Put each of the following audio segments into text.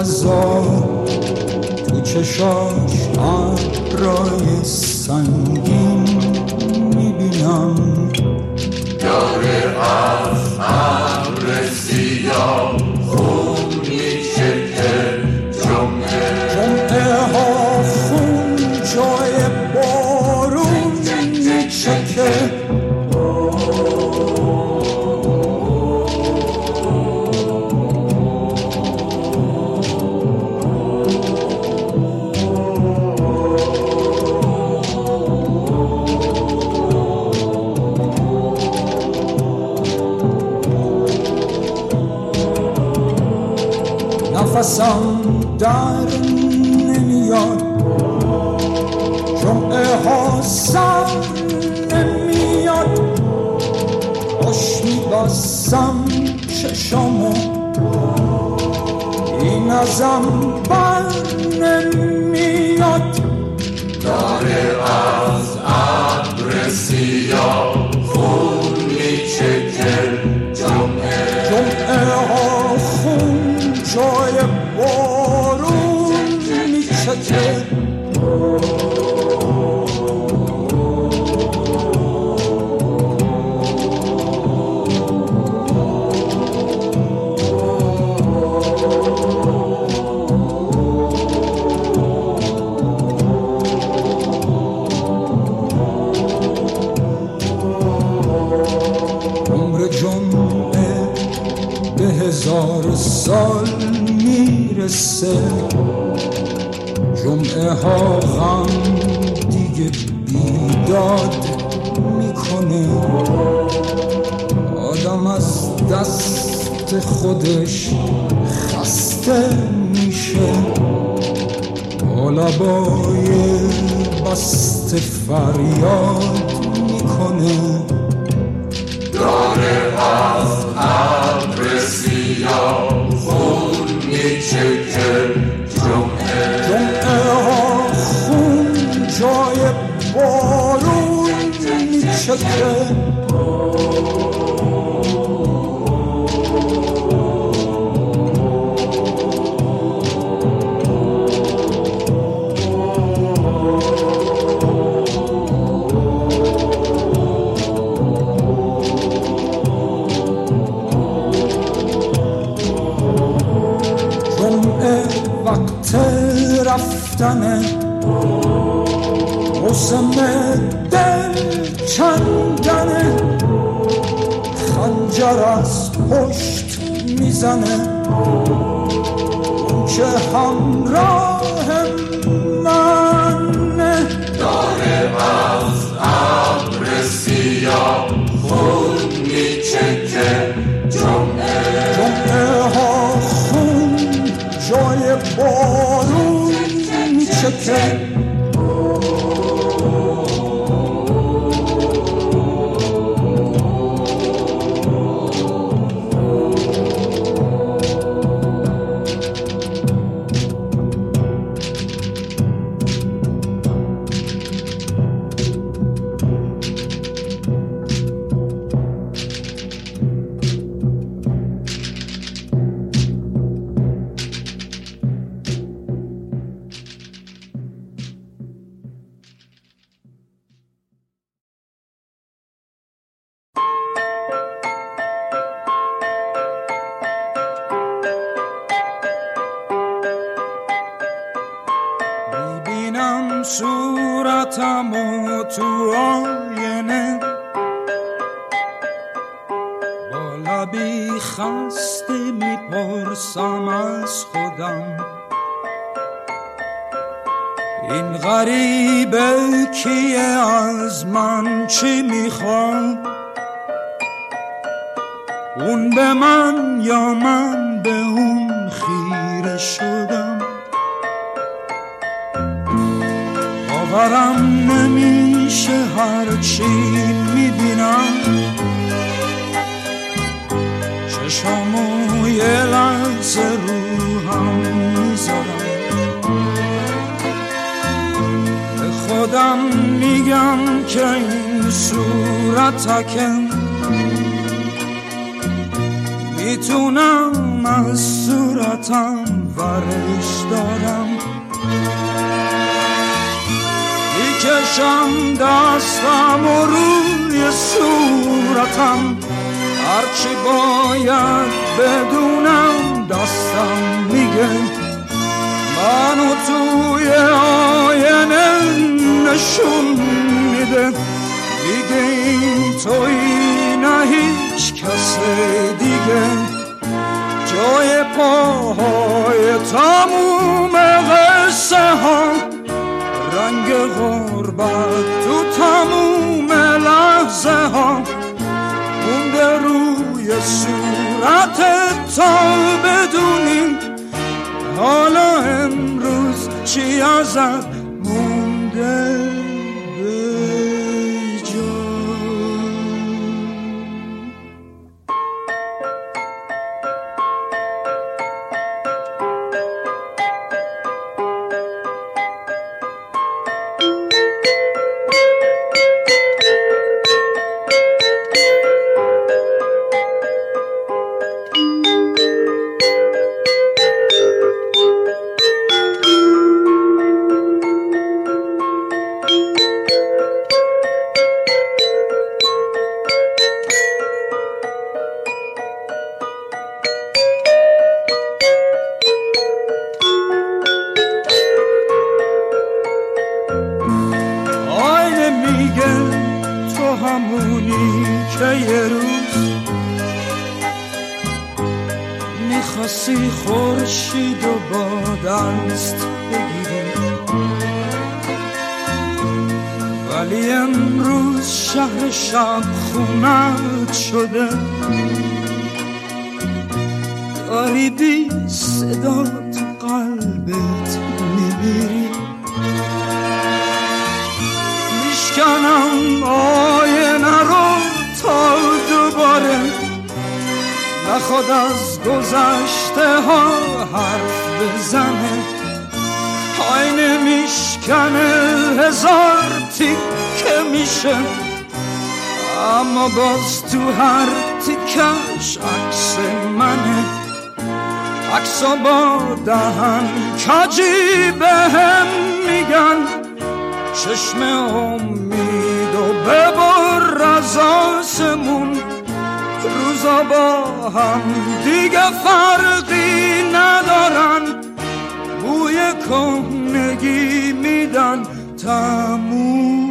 عذاب تو چشاش عبرای سنگین می‌بینم. داره از عبر سیاه در نمیاد. جمعه ها سر نمیاد. باش میبستم چشامو. این ازم بر نمیاد. داره از ابر سیاه. te far io دل کندنه خنجر از پشت می‌زنه. اون که همراه منه. جمعه ها خون جای بارون میچکه. این غریبه کیه از من چی می‌خواد اون به من یا من به اون خیره شدم؟ باورم نمیشه هرچی می‌بینم. چشامو یه لحظه رو خودم میگم که این صورتکم می‌تونم از صورتم ورش دارم. می‌کشم دستم و روی صورتم. هرچی باید بدونم دستم میگه. منو توی آینه نشون میده. دیگه این توی نه هیچ کس دیگه. جای پاهای تموم قصه ها. رنگ غربت تو تموم لحظه ها. مونده روی صورت تا بدونی. حالا امروز چی ازت مونده؟ نخواد از گذشته ها حرف بزنه. آینه میشکنه هزار تیکه میشه. اما باز تو هر تیکش عکس منه. عکسا با دهن کجی به هم میگن. چشم امید و ببر از آسمون. با هم دیگه فرقی ندارن. بوی کهنگی میدن تمومشون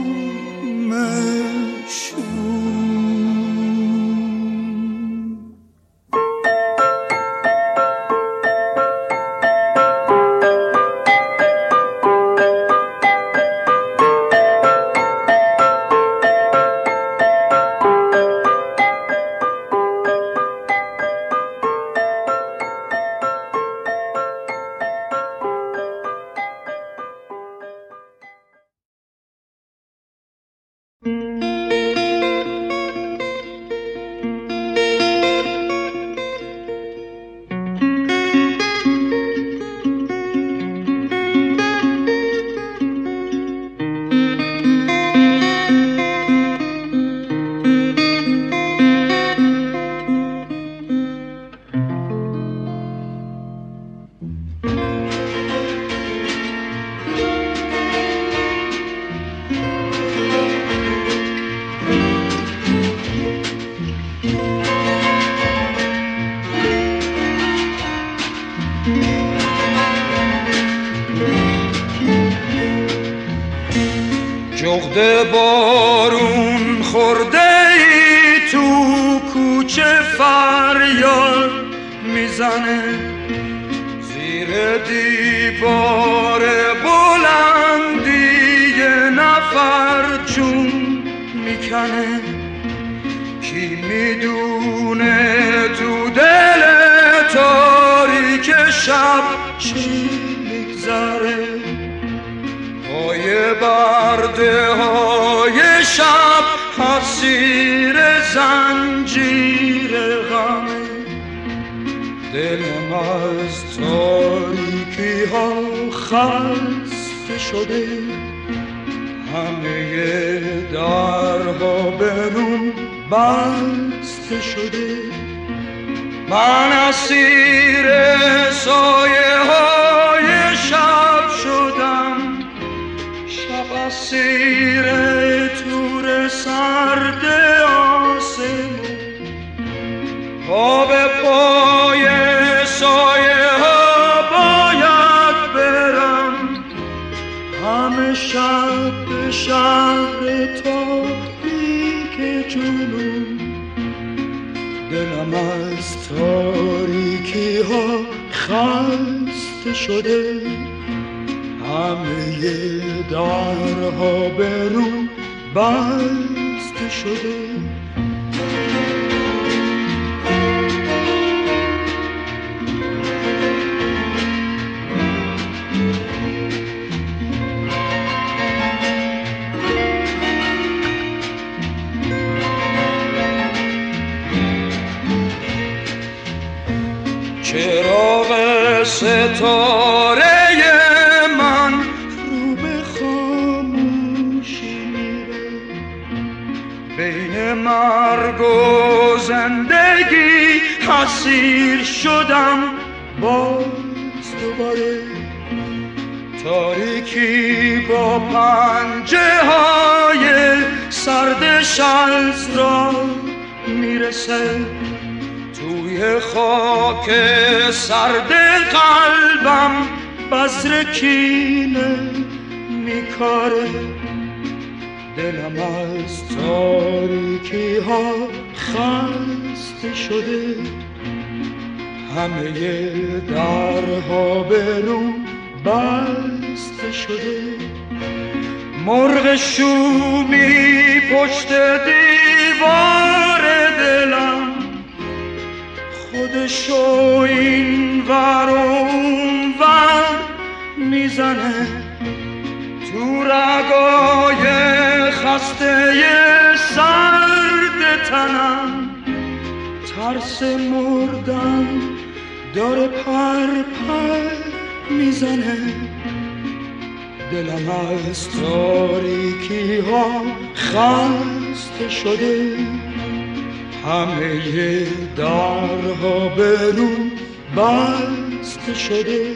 شده. همه درها برون بسته شده. چراغ ستاره حسیر شدم. باز دوباره تاریکی با پنجه های سردش از را می‌رسه. توی خاک سرد قلبم بذر کینه میکاره. دلم از تاریکی ها خسته شده. همه درها به رو بسته شده. مرغ شومی پشت دیوار دلم. خودشو این ور ور می‌زنه. تو رگای خسته سرد تنم ترس مردن داره پر پر می‌زنه. دلم از تاریکی ها خسته شده. همه درها به رو بسته شده.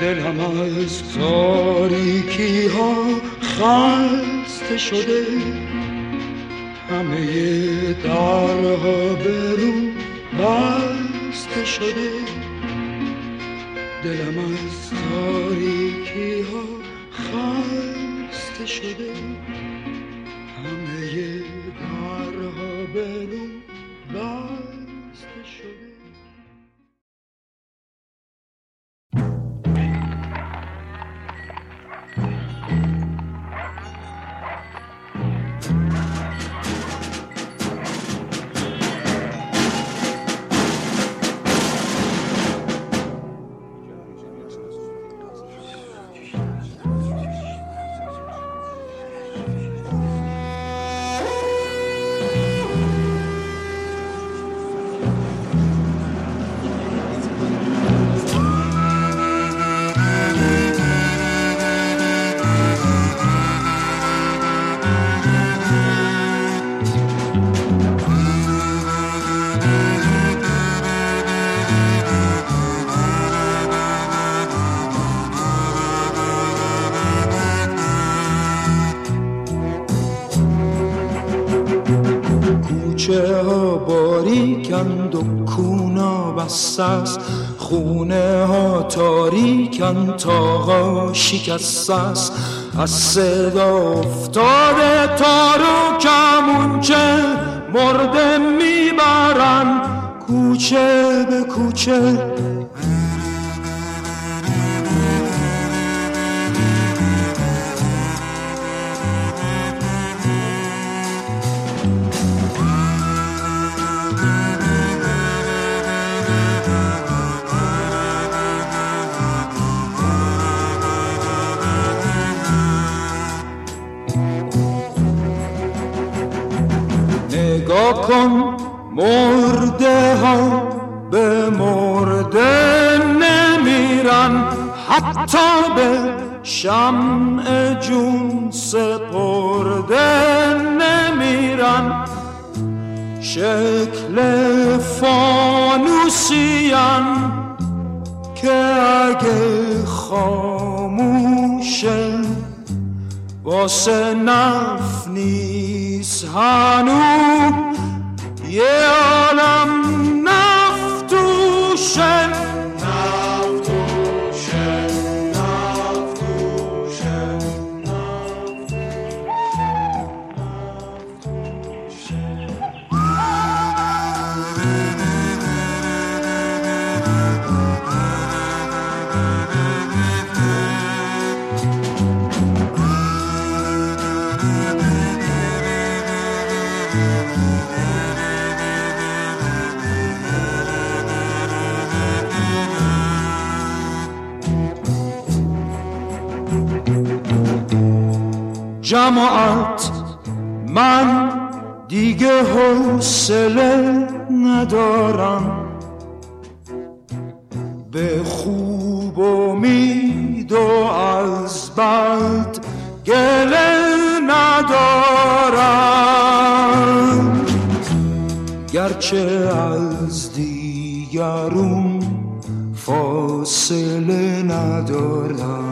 دلم از تاریکی ها خسته شده. همه درها به رو بسته شده. دلم از تاریکی ها خسته شده. همه درها به رو بسته شده. باریکند و کونا بسته خونه ها تاریکن تاقا شکسته است. از صدا افتاده تارو کمونچه مرده می‌برن. کوچه به کوچه جماعت من دیگه حوصله ندارم. به خوب امید و از بد گله ندارم. گرچه از دیگرون فاصله ندارم.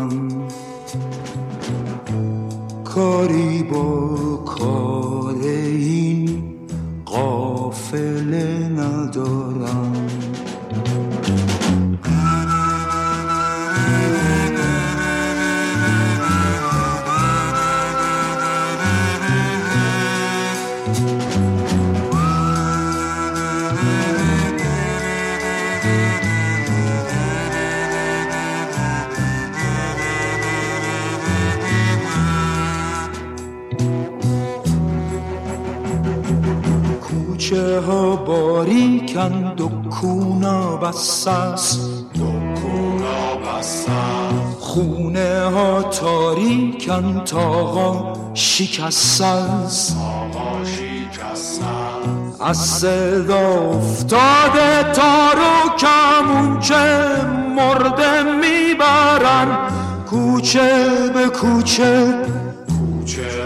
کاری با تاریکند و کونا بس خونه ها تاریکن تاقا شکست. از صدا افتاده تارو کمون که مرده می‌برن. کوچه به کوچه کوچه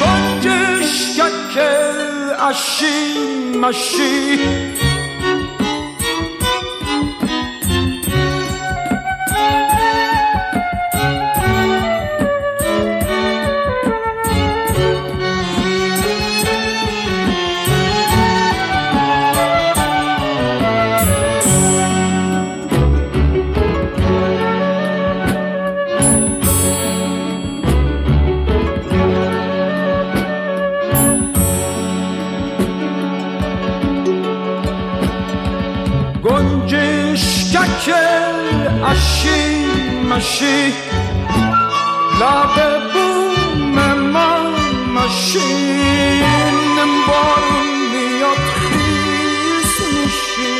گنجش ککل اشی مشی. مشی لب بوم ما مشین بارون میاد خیس میشی.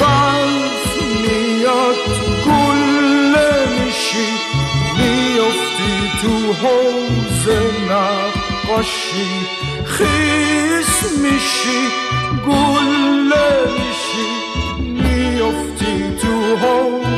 برف میاد گل میشی. میافتی تو حوز نقاشی. خیس میشی. گل میشی. میافتی تو حوز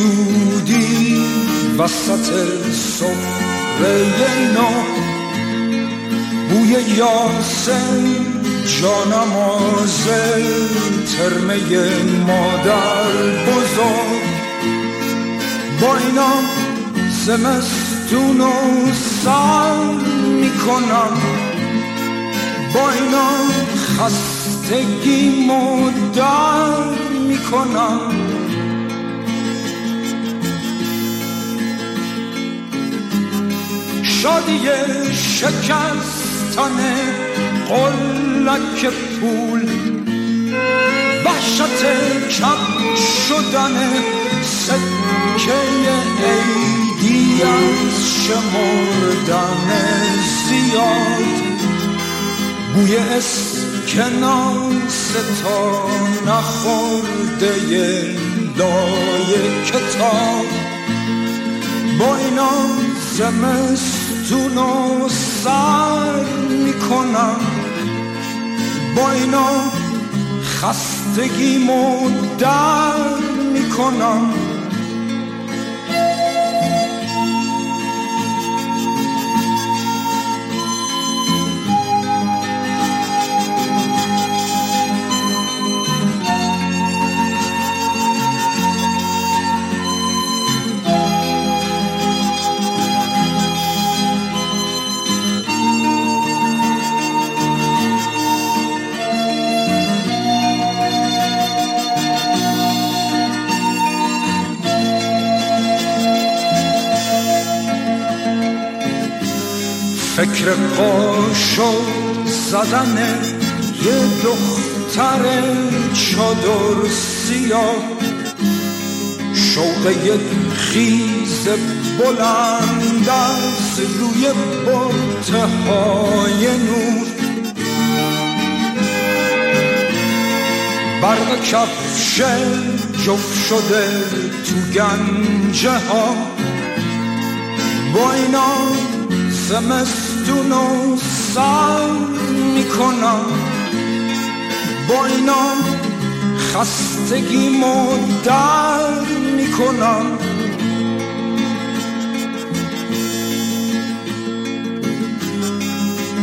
دودی وسط سفره نو بوی یاسم جانماز ترمه مادر بزرگ. با اینا زمستون و سر می‌کنم. با اینا خستگی مدر می‌کنم. شادی شکستن قلک پول وحشت کم شدن سکه عیدی از شمردن زیاد. بوی اسکناس تا نخورده لای کتاب. با اینا زمستون و سر می‌کنم. با اینا خستگی در می‌کنم. فکر قاشو زدن یه دختر چادر سیاه. شوق یک خیز بلند از روی برته های نور. برق کفش جفت شده تو گنجه ها با اینا زمستون و سر می‌کنم. با اینا خستگی در می‌کنم.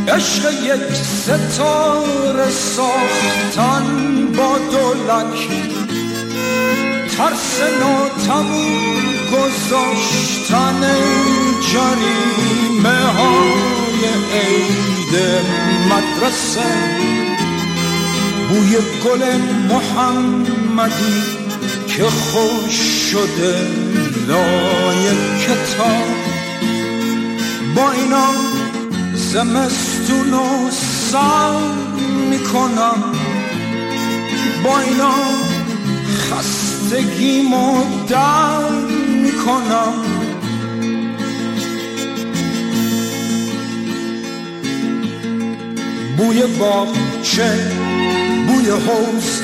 عشق یک ستاره ساختن با دولک. ترس ناتموم گذاشتن جریمه های عید مدرسه بوی گل محمدی که خوش شده لای کتاب. با اینا زمستون و سر می‌کنم با اینا خستگی در می‌کنم. بوی باغچه بوی حوز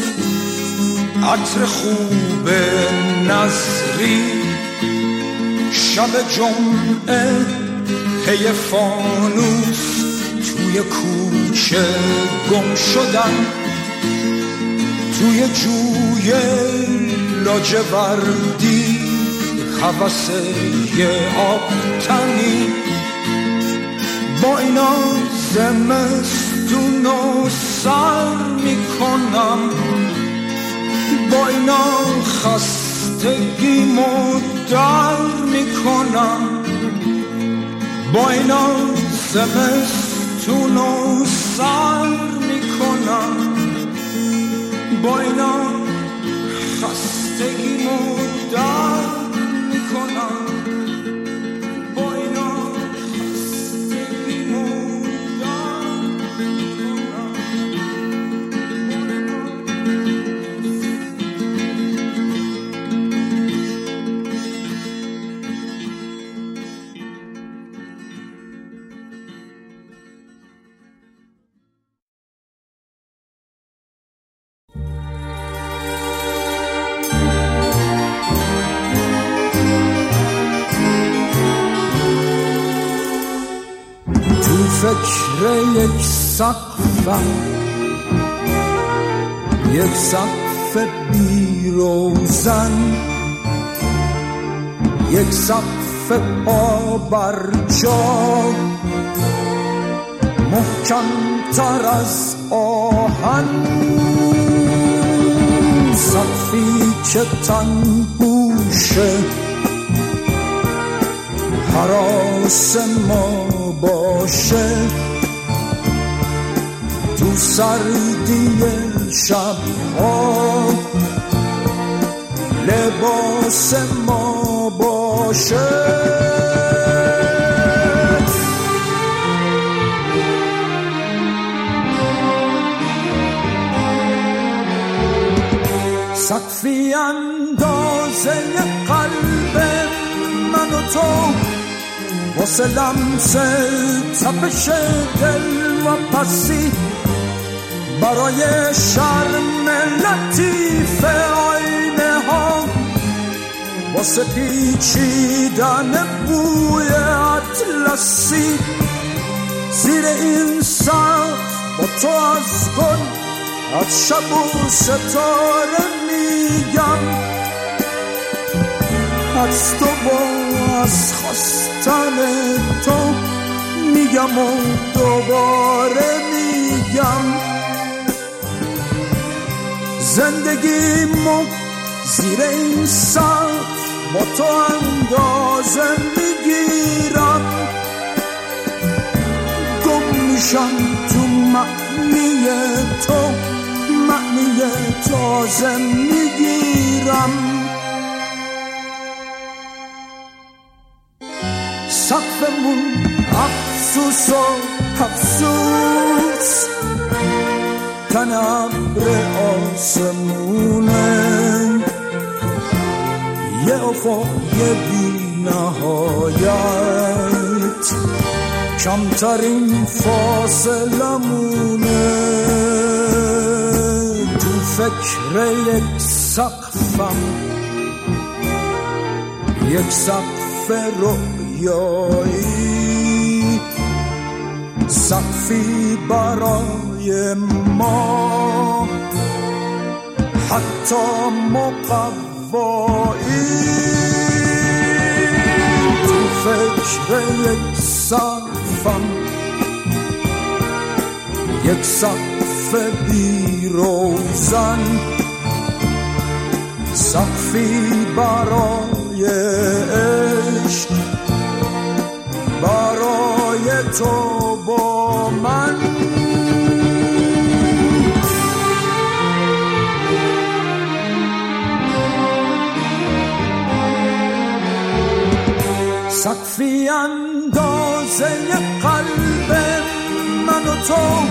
عطر خوب نظری. شب جمعه پی فانوس. توی کوچه گم شدن توی جوی لاجوردی. حوثه آب تنی با اینا زمستون و سر می‌کنم. با اینا خستگی در می‌کنم. با اینا زمستون و سر می‌کنم. با اینا خستگی در یک سقفم یک سقف بیروزن یک سقف پا بر جا محکم تر از آهن سقفی که تن بوشه حراس ما باشه تو سردی شب ها لباس ما باشه سقفی اندازه قلب من و تو واسه لمس تپش دل و پسی برای شرم لطیف آینه ها واسه پیچیدن بوی اطلسی زیر این سر با تو از گل از شب و ستاره میگم. از تو با از خواستن تو میگم و دوباره میگم. زندگی مو زیر این سقف با تو اندازه می‌گیرم. گم میشم تو معنی تو معنی تازه می‌گیرم. سقفمون افسوس و افسوس. تن ابر آسمونه. یه افق یه بی نهایت کمترین فاصلمونه. تو فکر یک سقفم. یک سقف رو رویایی سقفی ما. حتی مقوایی. تو فکر یک سقفم. یک سقف بیروزن. سقفی برای عشق. برای تو با من. سقفی اندازه قلب من و تو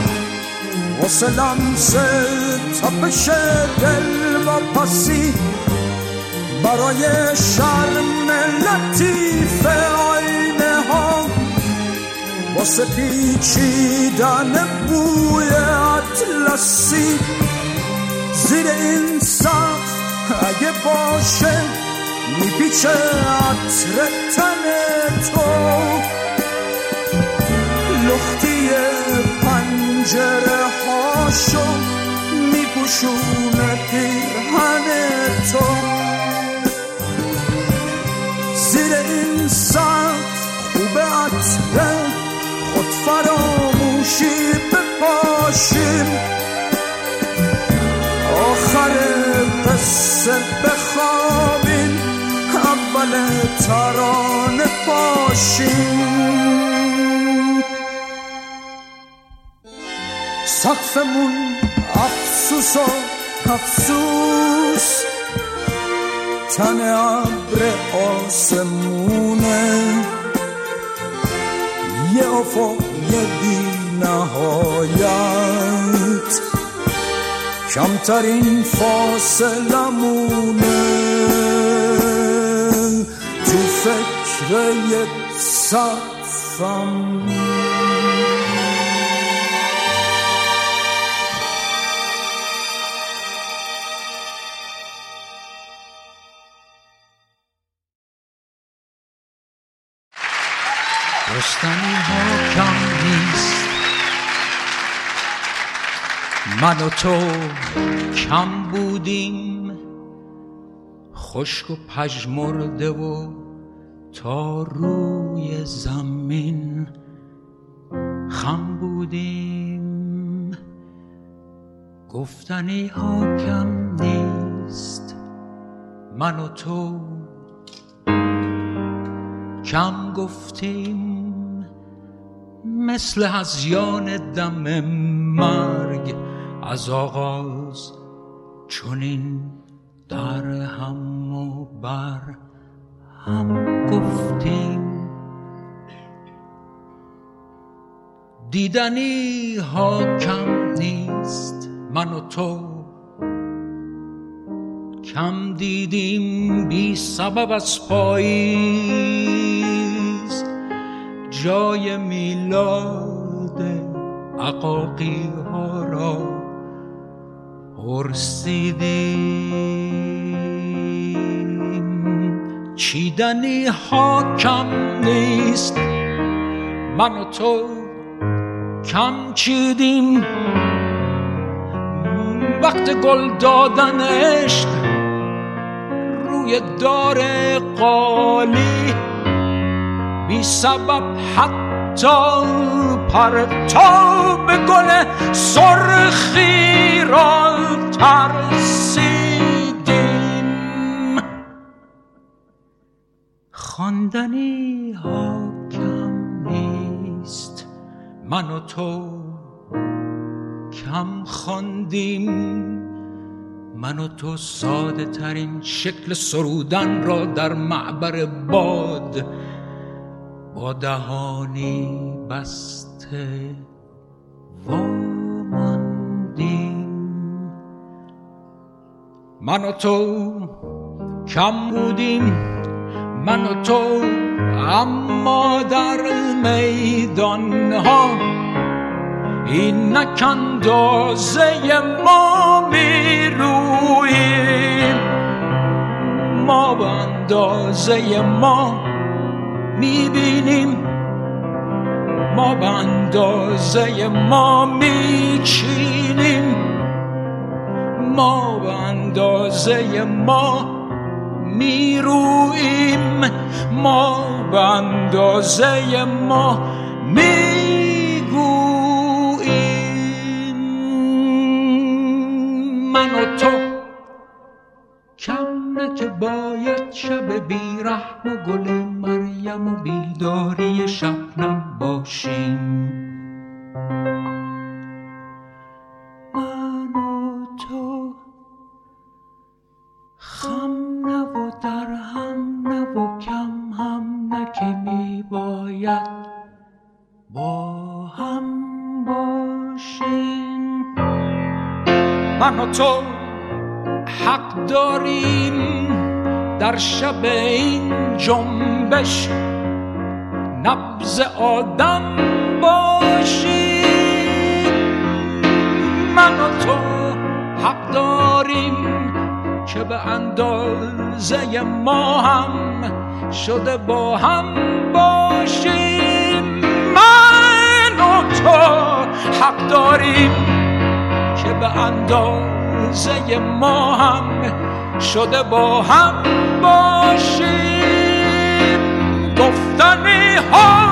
لمس تپش دل و پسی برای شرم لطیف آینه ها واسه پیچیدن بوی اطلسی زیر این سقف اگه باشه میپیچه عطر تن تو. لختی پنجره هاشو میپوشونه پیرهن تو. زیر این سقف خوب عطره خود فراموشی بپاشیم. آخر قصه بخوابیم اول ترانه پاشیم سقفمون افسوس و افسوس. تن ابر آسمونه. یه افق یه بی نهایت کمترین فاصلمونه. تو فکر صفم. رستنی ها کم نیست. من و تو کم بودیم. خشک و پژمرده و تا روی زمین خم بودیم. گفتنی ها کم نیست من و تو. کم گفتیم مثل هزیان دم مرگ از آغاز چونین در هم و بر هم گفتیم. دیدنی ها کم نیست من و تو کم دیدیم بی سبب از پاییز. جای میلاد عقاقی ها را پرسیدیم. چیدنی ها کم نیست. من و تو کم چیدیم. وقت گل دادن عشق روی دار قالی. بی سبب حتی پرتاب گل سرخی را ترسیدیم خواندنی ها کم نیست. من و تو کم خواندیم. من و تو ساده ترین شکل سرودن را در معبر باد با دهانی بسته واماندیم. من و تو کم بودیم. من و تو اما در میدان ها این نک اندازه ما می رویم ما به اندازه ما می بینیم ما به اندازه ما می چینیم ما به اندازه ما می رویم ما به اندازه ما می من و تو کم که باید شب بیرحم و گل مریم و بیداری شبنم باشیم. من و تو حق داریم در شب این جنبش. نبز آدم باشیم. من و تو حق داریم که به اندازه ما هم شده با هم باشیم. من و تو حق داریم به اندازه ما هم شده با هم باشیم. گفتنی ها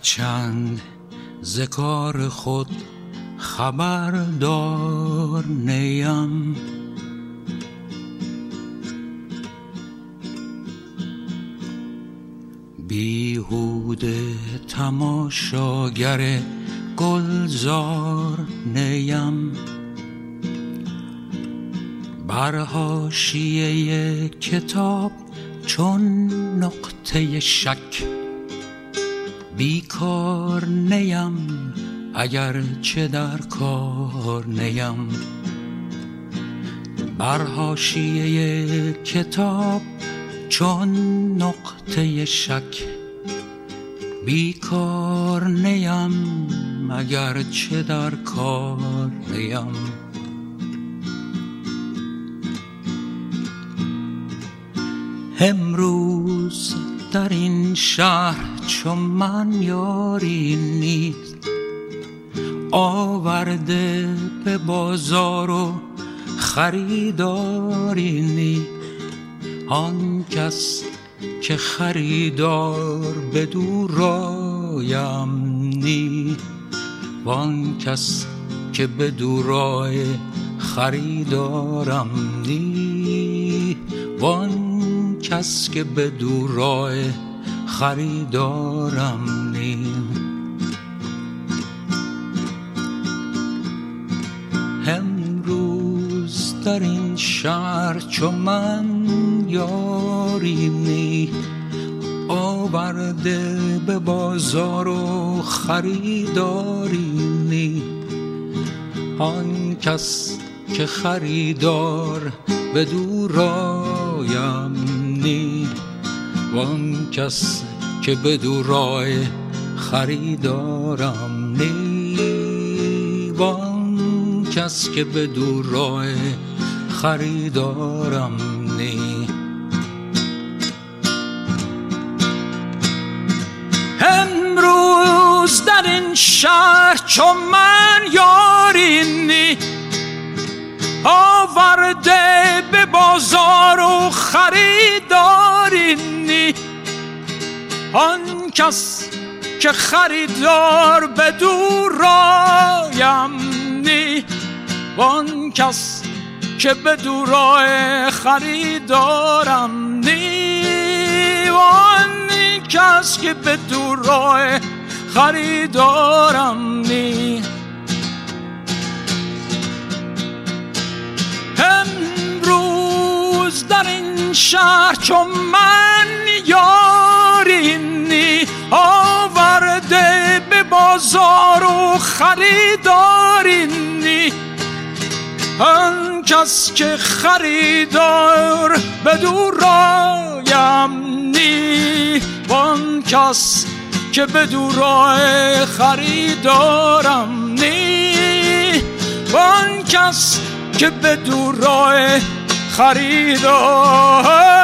هرچند ز کار خود خبردار نیم. بیهوده تماشاگر گلزار نیم. بر حاشیه کتاب چون نقطه شک بیکار نیم اگر چه در کار نیم. بر حاشیه کتاب چون نقطه شک بیکار نیم اگر چه در کار نیم. امروز در این شهر چون من یاری نیست. آورده به بازار و خریداری نیست. آن کس که خریدار به دور رایم نی وان کس که به دورای خریدارم نی وان کس که به دورای خریدارم نی امروز در این شهر چو من یاری نی آورده به بازار و خریداری نی. آن کس که خریدار به دورایم نی وان کس که به دورای خریدارم نی وان کس که به دورای خریدارم نی امروز در این شهر چون من یارینی آورده به بازار و خریدارینی آن کس که خریدار به دور رایم نی. وان کس که به دورای خریدارم نی. وان کس که به دورای خریدارم نی. امروز در این شهر چون من یارینی آورده به بازار و خریدارینی آن کس که خریدار به دورایم نی. وان کس که به دورای خریدارم نی. وان کس که به دورای خریدار.